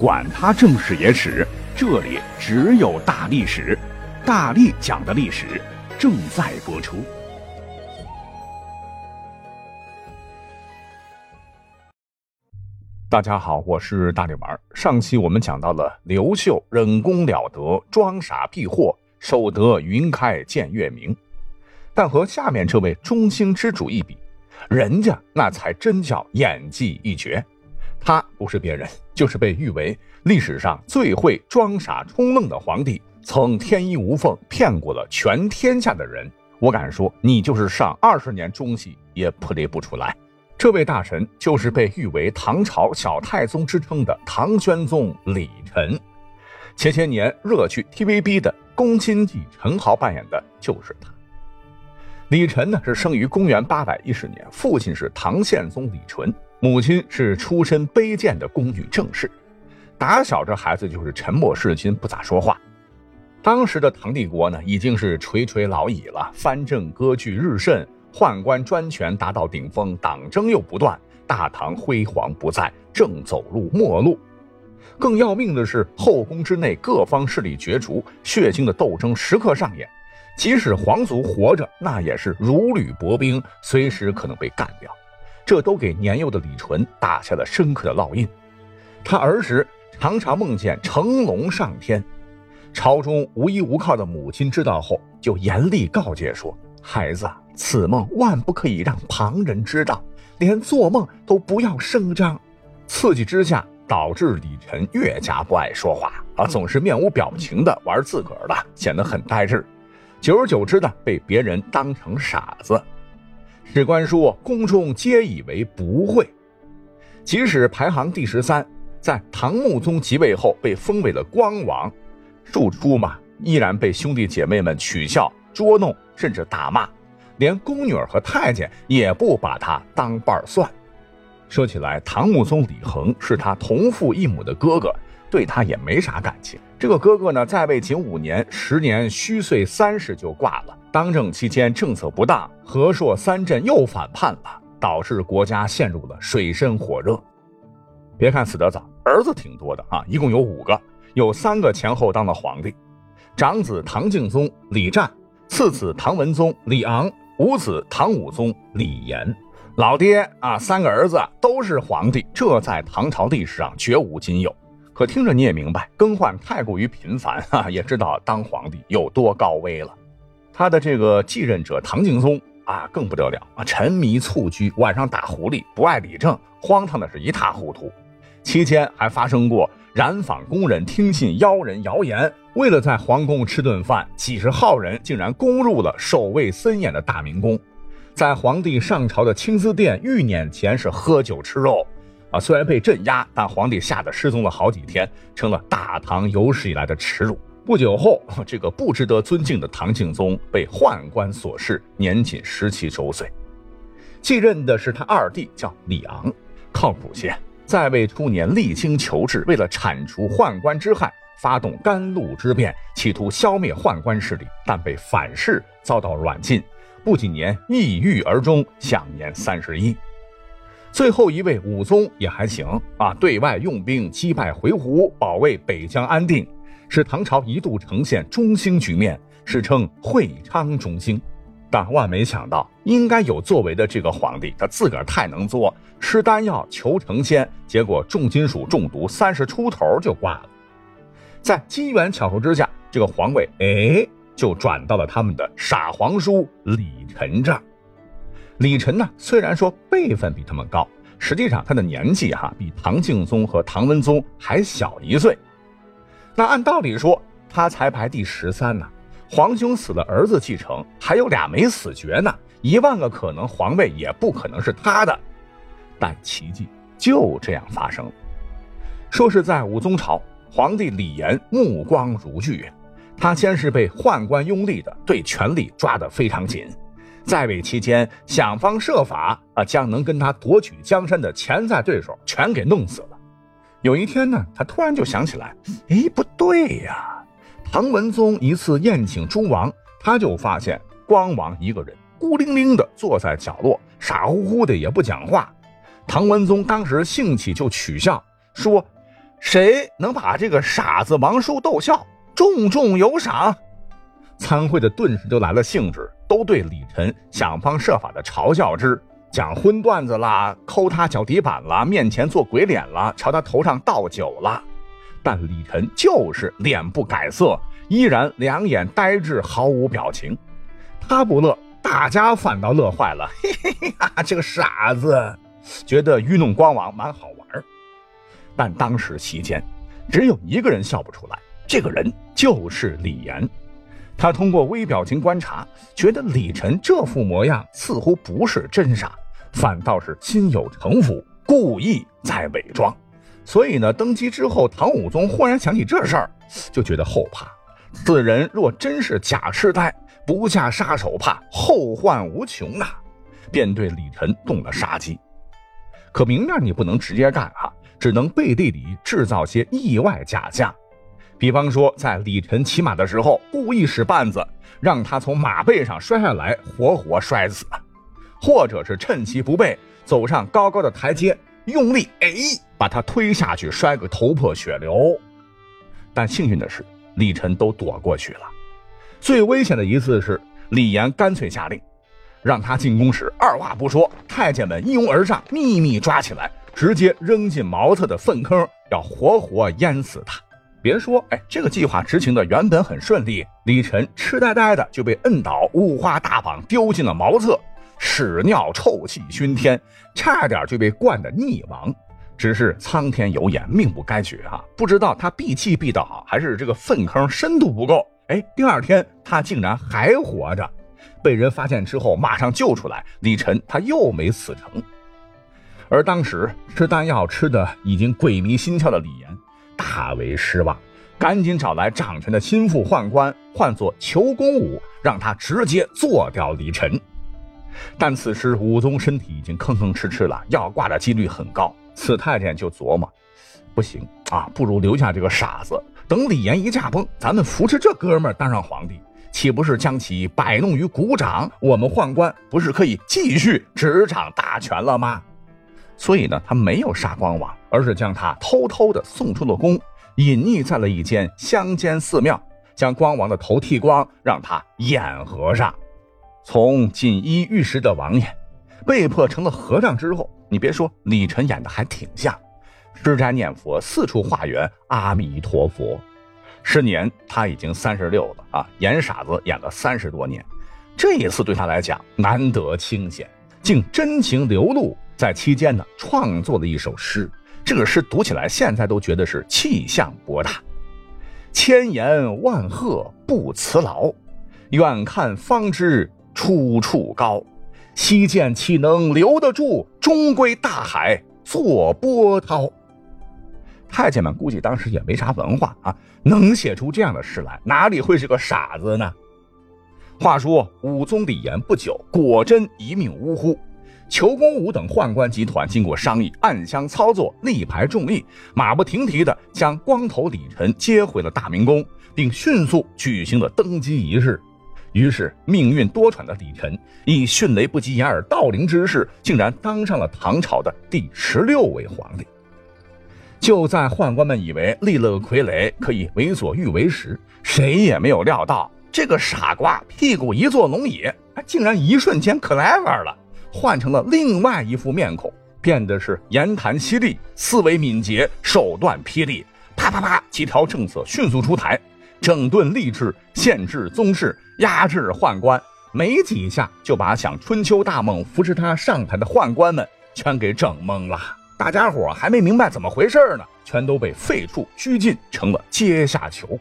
管他正史野史，这里只有大历史，大力讲的历史正在播出。大家好，我是大力丸。上期我们讲到了刘秀忍功了得，装傻避祸，守得云开见月明。但和下面这位中兴之主一比，人家那才真叫演技一绝。他不是别人，就是被誉为历史上最会装傻充愣的皇帝，曾天衣无缝骗过了全天下的人。我敢说，你就是上二十年中戏也扑离不出来。这位大神就是被誉为唐朝小太宗之称的唐玄宗李晨。前些年热剧 TVB 的《宫心计》，陈豪扮演的就是他。李晨呢，是生于公元八百一十年，父亲是唐宪宗李纯。母亲是出身卑贱的宫女正室，打小这孩子就是沉默是金，不咋说话。当时的唐帝国呢，已经是垂垂老矣了，藩镇割据日甚，宦官专权达到顶峰，党争又不断，大唐辉煌不再，正走入末路。更要命的是，后宫之内各方势力角逐，血腥的斗争时刻上演。即使皇族活着，那也是如履薄冰，随时可能被干掉。这都给年幼的李纯打下了深刻的烙印。他儿时常常梦见成龙上天，朝中无依无靠的母亲知道后，就严厉告诫说：“孩子，此梦万不可以让旁人知道，连做梦都不要声张。”刺激之下，导致李晨越加不爱说话啊，总是面无表情的玩自个儿的，显得很呆滞。久而久之呢，被别人当成傻子。史官说，宫中皆以为不会。即使排行第十三，在唐穆宗即位后被封为了光王，庶出嘛，依然被兄弟姐妹们取笑、捉弄，甚至打骂，连宫女儿和太监也不把他当伴算。说起来，唐穆宗李恒是他同父异母的哥哥，对他也没啥感情。这个哥哥呢，在位仅五年，时年虚岁三十就挂了。当政期间政策不当，和硕三镇又反叛了，导致国家陷入了水深火热。别看死得早，儿子挺多的啊，一共有五个，有三个前后当了皇帝。长子唐敬宗李湛，次子唐文宗李昂，五子唐武宗李炎。老爹啊，三个儿子都是皇帝，这在唐朝历史上绝无仅有。可听着你也明白，更换太过于频繁啊，也知道当皇帝有多高危了。他的这个继任者唐敬宗啊，更不得了啊，沉迷蹴鞠，晚上打狐狸，不爱理政，荒唐的是一塌糊涂。期间还发生过染坊工人听信妖人谣言，为了在皇宫吃顿饭，几十号人竟然攻入了守卫森严的大明宫，在皇帝上朝的青丝殿御撵前是喝酒吃肉啊。虽然被镇压，但皇帝吓得失踪了好几天，成了大唐有史以来的耻辱。不久后，这个不值得尊敬的唐敬宗被宦官所弑，年仅十七周岁。继任的是他二弟，叫李昂，靠谱些。在位初年，励精求治，为了铲除宦官之害，发动甘露之变，企图消灭宦官势力，但被反噬，遭到软禁，不几年抑郁而终，享年三十一。最后一位武宗也还行啊，对外用兵击败回鹘，保卫北疆安定。使唐朝一度呈现中兴局面，史称会昌中兴。但万没想到，应该有作为的这个皇帝，他自个儿太能作，吃丹药求成仙，结果重金属中毒，三十出头就挂了。在机缘巧合之下，这个皇位哎，就转到了他们的傻皇叔李晨这儿。李晨呢，虽然说辈分比他们高，实际上他的年纪哈比唐敬宗和唐文宗还小一岁。那按道理说，他才排第十三呢。皇兄死了，儿子继承，还有俩没死绝呢。一万个可能，皇位也不可能是他的。但奇迹就这样发生了。说是在武宗朝，皇帝李炎目光如炬，他先是被宦官拥立的，对权力抓得非常紧，在位期间想方设法啊，将能跟他夺取江山的潜在对手全给弄死了。有一天呢，他突然就想起来，哎，不对呀！唐文宗一次宴请诸王，他就发现光王一个人孤零零的坐在角落，傻乎乎的也不讲话。唐文宗当时兴起就取笑说：“谁能把这个傻子王叔逗笑，重重有赏。参会的顿时就来了兴致，都对李晨想方设法的嘲笑之，讲荤段子啦，抠他脚底板啦，面前做鬼脸啦，朝他头上倒酒啦。但李晨就是脸不改色，依然两眼呆滞，毫无表情。他不乐，大家反倒乐坏了。嘿嘿嘿，这个傻子，觉得愚弄光王蛮好玩。但当时期间，只有一个人笑不出来，这个人就是李岩。他通过微表情观察，觉得李晨这副模样似乎不是真傻，反倒是心有城府，故意在伪装。所以呢，登基之后，唐武宗忽然想起这事儿，就觉得后怕。此人若真是假痴呆，不下杀手，怕后患无穷呐，便对李晨动了杀机。可明面你不能直接干哈，只能背地里制造些意外假象。比方说，在李晨骑马的时候，故意使绊子，让他从马背上摔下来，活活摔死；或者是趁其不备，走上高高的台阶，用力哎，把他推下去，摔个头破血流。但幸运的是，李晨都躲过去了。最危险的一次是，李岩干脆下令，让他进宫时，二话不说，太监们一拥而上，秘密抓起来，直接扔进茅厕的粪坑，要活活淹死他。别说，哎，这个计划执行的原本很顺利，李晨痴呆呆的就被摁倒，五花大绑丢进了茅厕，屎尿臭气熏天，差点就被灌得溺亡。只是苍天有眼，命不该绝啊！不知道他闭气闭得好，还是这个粪坑深度不够。哎，第二天他竟然还活着，被人发现之后马上救出来，李晨他又没死成。而当时吃丹药吃的已经鬼迷心窍的李岩。大为失望，赶紧找来掌权的心腹宦官，唤作裘公武，让他直接做掉李晨。但此时武宗身体已经吭吭哧哧了，要挂的几率很高。此太监就琢磨，不行啊，不如留下这个傻子，等李岩一驾崩，咱们扶持这哥们儿当上皇帝，岂不是将其摆弄于股掌？我们宦官不是可以继续执掌大权了吗？所以呢，他没有杀光王，而是将他偷偷的送出了宫，隐匿在了一间乡间寺庙，将光王的头剃光，让他演和尚。从锦衣玉食的王爷，被迫成了和尚之后，你别说，李晨演的还挺像，吃斋念佛，四处化缘阿弥陀佛。十年他已经三十六了啊，演傻子演了三十多年，这一次对他来讲难得清闲，竟真情流露。在期间呢，创作了一首诗。这个诗读起来，现在都觉得是气象博大。千言万壑不辞劳，远看方知出处高。西涧岂能留得住？终归大海作波涛。太监们估计当时也没啥文化啊，能写出这样的诗来，哪里会是个傻子呢？话说武宗李炎不久，果真一命呜呼。裘公武等宦官集团经过商议，暗箱操作，力排众议，马不停蹄地将光头李晨接回了大明宫，并迅速举行了登基仪式。于是，命运多舛的李晨以迅雷不及掩耳盗铃之势，竟然当上了唐朝的第十六位皇帝。就在宦官们以为立了个傀儡可以为所欲为时，谁也没有料到，这个傻瓜屁股一坐龙椅，竟然一瞬间 clever 了。换成了另外一副面孔，变得是言谈犀利、思维敏捷、手段霹雳，啪啪啪，几条政策迅速出台，整顿吏治、限制宗室、压制宦官，没几下就把想春秋大梦扶持他上台的宦官们全给整懵了。大家伙还没明白怎么回事呢，全都被废黜拘禁，成了阶下囚。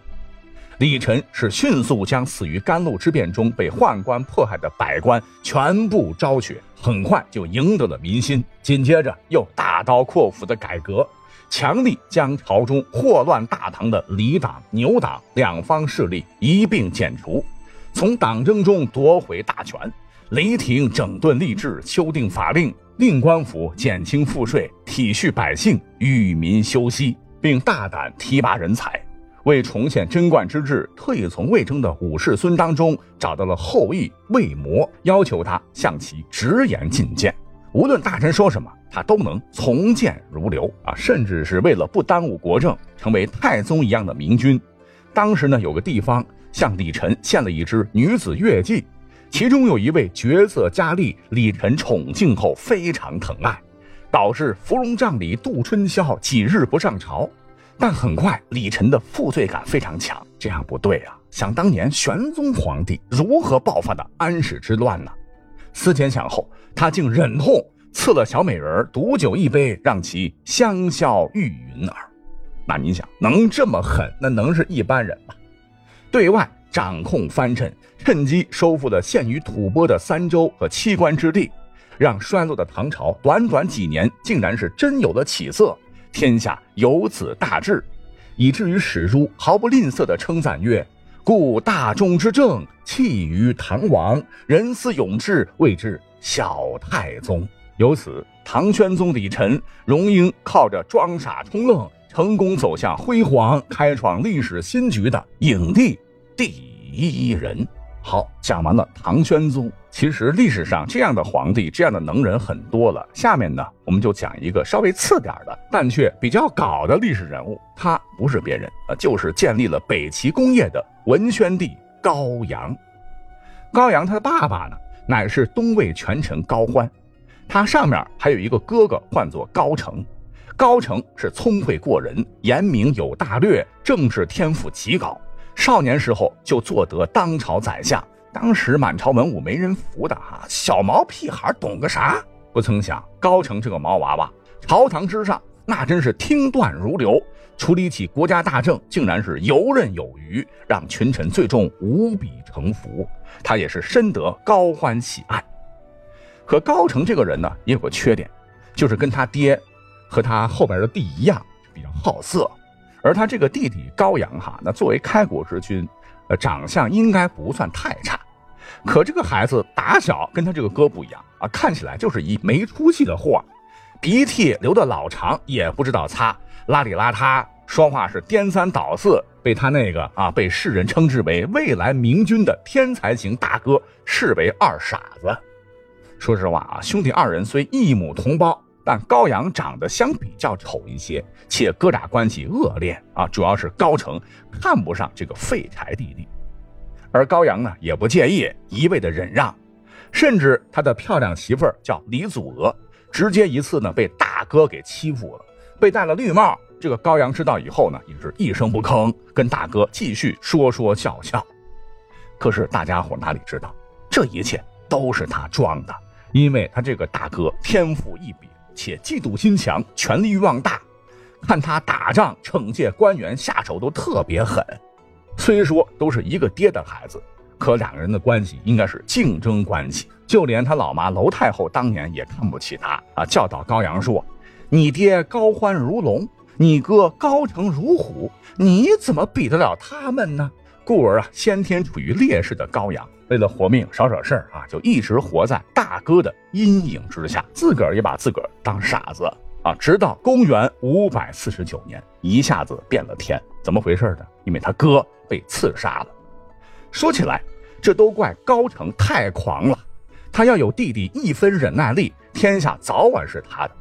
李晨是迅速将死于甘露之变中被宦官迫害的百官全部昭雪，很快就赢得了民心。紧接着又大刀阔斧的改革，强力将朝中祸乱大唐的李党、牛党两方势力一并剪除，从党争中夺回大权。雷霆整顿吏治，修订法令，令官府减轻赋税，体恤百姓，与民休息，并大胆提拔人才。为重现贞观之治，特意从魏征的武士孙当中找到了后裔魏魔，要求他向其直言进谏。无论大臣说什么，他都能从谏如流啊！甚至是为了不耽误国政，成为太宗一样的明君。当时呢，有个地方向李晨献了一支女子乐伎，其中有一位绝色佳丽，李晨宠幸后非常疼爱，导致芙蓉帐里度春宵，几日不上朝。但很快，李晨的负罪感非常强，这样不对啊！想当年玄宗皇帝如何爆发的安史之乱呢？思前想后。他竟忍痛赐了小美人毒酒一杯，让其香消玉殒。那你想，能这么狠，那能是一般人吗？对外掌控藩镇，趁机收复了陷于吐蕃的三州和七关之地，让衰落的唐朝短短几年竟然是真有了起色，天下由此大治，以至于史书毫不吝啬地称赞曰：“故大众之政弃于唐王，人思永志，谓之。”小太宗，由此唐宣宗李晨荣膺靠着装傻充愣，成功走向辉煌，开创历史新局的影帝第一人。好，讲完了唐宣宗。其实历史上这样的皇帝、这样的能人很多了。下面呢，我们就讲一个稍微次点的，但却比较搞的历史人物。他不是别人啊，就是建立了北齐功业的文宣帝高阳。高阳他的爸爸呢？乃是东魏权臣高欢，他上面还有一个哥哥，唤作高澄。高澄是聪慧过人，严明有大略，政治天赋极高。少年时候就做得当朝宰相，当时满朝文武没人服的哈，小毛屁孩懂个啥？不曾想高澄这个毛娃娃，朝堂之上那真是听断如流，处理起国家大政竟然是游刃有余，让群臣最终无比臣服。他也是深得高欢喜爱，可高澄这个人呢，也有个缺点，就是跟他爹和他后边的弟一样，比较好色。而他这个弟弟高阳哈，那作为开国之君，呃，长相应该不算太差。可这个孩子打小跟他这个哥不一样啊，看起来就是一没出息的货，鼻涕流的老长，也不知道擦，邋里邋遢。说话是颠三倒四，被他那个啊被世人称之为未来明君的天才型大哥视为二傻子。说实话啊，兄弟二人虽一母同胞，但高阳长得相比较丑一些，且哥俩关系恶劣啊。主要是高成看不上这个废柴弟弟，而高阳呢也不介意，一味的忍让，甚至他的漂亮媳妇儿叫李祖娥，直接一次呢被大哥给欺负了，被戴了绿帽。这个高阳知道以后呢，也是一声不吭，跟大哥继续说说笑笑。可是大家伙哪里知道，这一切都是他装的，因为他这个大哥天赋异禀，且嫉妒心强，权力欲望大，看他打仗、惩戒官员，下手都特别狠。虽说都是一个爹的孩子，可两个人的关系应该是竞争关系。就连他老妈娄太后当年也看不起他啊，教导高阳说：“你爹高欢如龙。”你哥高成如虎，你怎么比得了他们呢？故而啊，先天处于劣势的高阳，为了活命少惹事儿啊，就一直活在大哥的阴影之下，自个儿也把自个儿当傻子啊。直到公元五百四十九年，一下子变了天，怎么回事呢？因为他哥被刺杀了。说起来，这都怪高成太狂了，他要有弟弟一分忍耐力，天下早晚是他的。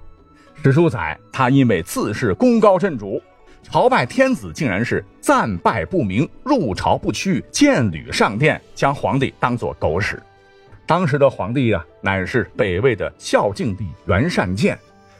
史书载，他因为自恃功高震主，朝拜天子竟然是战败不明，入朝不趋，见履上殿，将皇帝当作狗屎。当时的皇帝啊，乃是北魏的孝敬帝袁善见，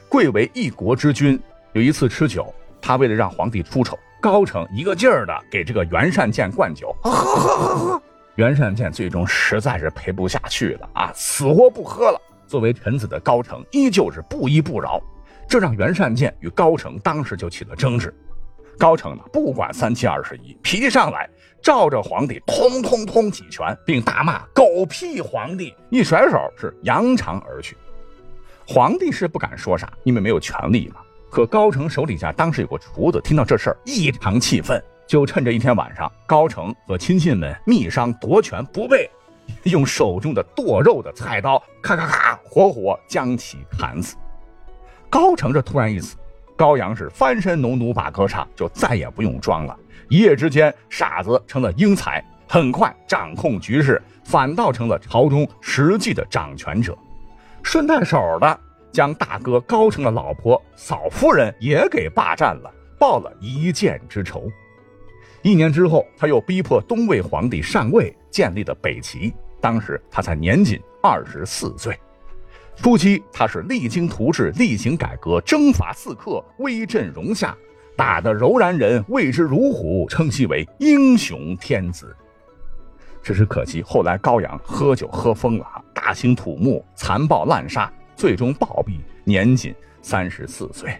贵为一国之君。有一次吃酒，他为了让皇帝出丑，高成一个劲儿的给这个袁善见灌酒，喝喝喝喝。袁善见最终实在是陪不下去了啊，死活不喝了。作为臣子的高成依旧是不依不饶。这让袁善见与高澄当时就起了争执。高澄呢，不管三七二十一，脾气上来，照着皇帝通通通几拳，并大骂“狗屁皇帝”，一甩手是扬长而去。皇帝是不敢说啥，因为没有权力嘛。可高澄手底下当时有个厨子，听到这事儿异常气愤，就趁着一天晚上，高澄和亲信们密商夺权不备，用手中的剁肉的菜刀，咔咔咔，活活将其砍死。高成这突然一死，高阳是翻身农奴把歌唱，就再也不用装了。一夜之间，傻子成了英才，很快掌控局势，反倒成了朝中实际的掌权者。顺带手的将大哥高成的老婆嫂夫人也给霸占了，报了一箭之仇。一年之后，他又逼迫东魏皇帝禅位，建立了北齐。当时他才年仅二十四岁。初期，他是励精图治，厉行改革，征伐刺客，威震戎下，打得柔然人畏之如虎，称其为英雄天子。只是可惜，后来高阳喝酒喝疯了，大兴土木，残暴滥杀，最终暴毙，年仅三十四岁。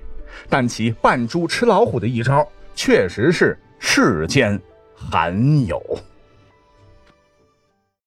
但其扮猪吃老虎的一招，确实是世间罕有。